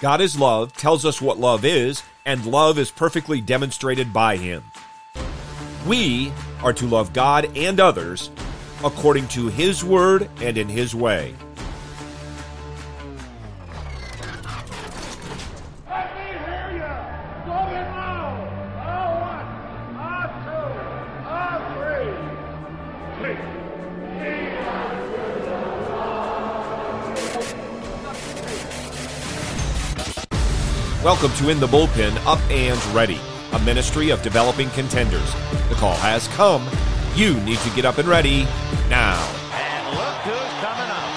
God is love, tells us what love is, and love is perfectly demonstrated by Him. We are to love God and others according to His word and in His way. Welcome to In the Bullpen Up and Ready, a ministry of developing contenders. The call has come. You need to get up and ready now. And look who's coming up.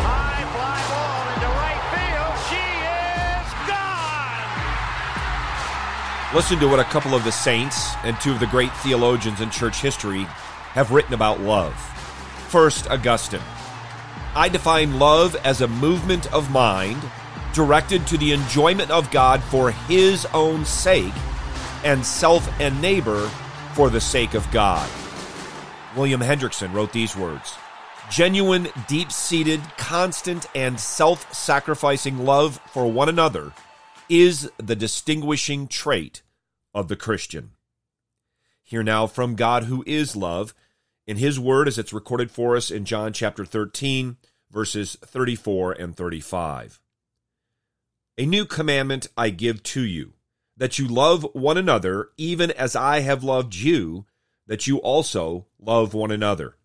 High fly ball into right field. She is gone. Listen to what a couple of the saints and two of the great theologians in church history have written about love. First, Augustine. I define love as a movement of mind directed to the enjoyment of God for his own sake and self and neighbor for the sake of God. William Hendriksen wrote these words Genuine, deep seated, constant, and self sacrificing love for one another is the distinguishing trait of the Christian. Hear now from God who is love in his word as it's recorded for us in John chapter 13, verses 34 and 35. A new commandment I give to you, that you love one another, even as I have loved you, that you also love one another.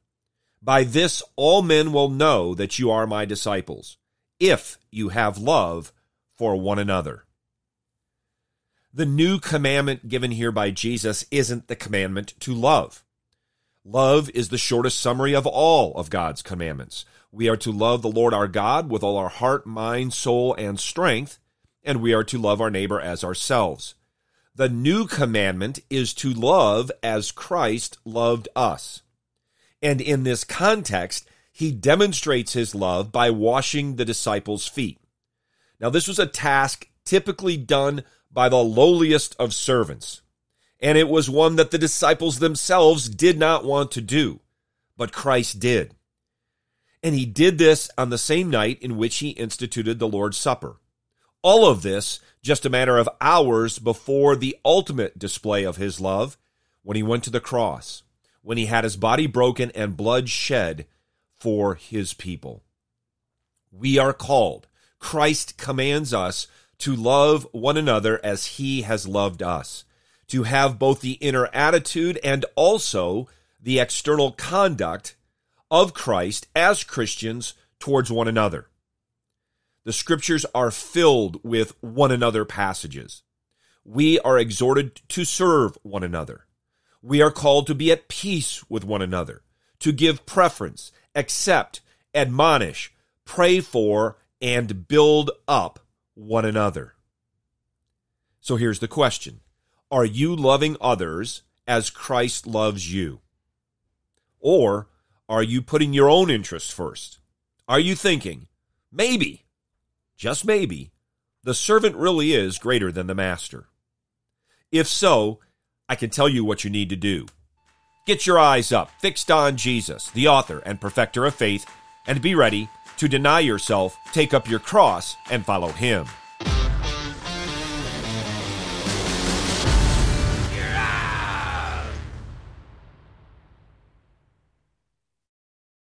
By this all men will know that you are my disciples, if you have love for one another. The new commandment given here by Jesus isn't the commandment to love. Love is the shortest summary of all of God's commandments. We are to love the Lord our God with all our heart, mind, soul, and strength, and we are to love our neighbor as ourselves. The new commandment is to love as Christ loved us. And in this context, he demonstrates his love by washing the disciples' feet. Now, this was a task typically done by the lowliest of servants, and it was one that the disciples themselves did not want to do, but Christ did. And he did this on the same night in which he instituted the Lord's Supper. All of this just a matter of hours before the ultimate display of his love when he went to the cross, when he had his body broken and blood shed for his people. We are called. Christ commands us to love one another as he has loved us, to have both the inner attitude and also the external conduct of Christ as Christians towards one another. The scriptures are filled with one another passages. We are exhorted to serve one another. We are called to be at peace with one another, to give preference, accept, admonish, pray for, and build up one another. So here's the question Are you loving others as Christ loves you? Or are you putting your own interests first? Are you thinking, maybe, just maybe, the servant really is greater than the master? If so, I can tell you what you need to do. Get your eyes up, fixed on Jesus, the author and perfecter of faith, and be ready to deny yourself, take up your cross, and follow him.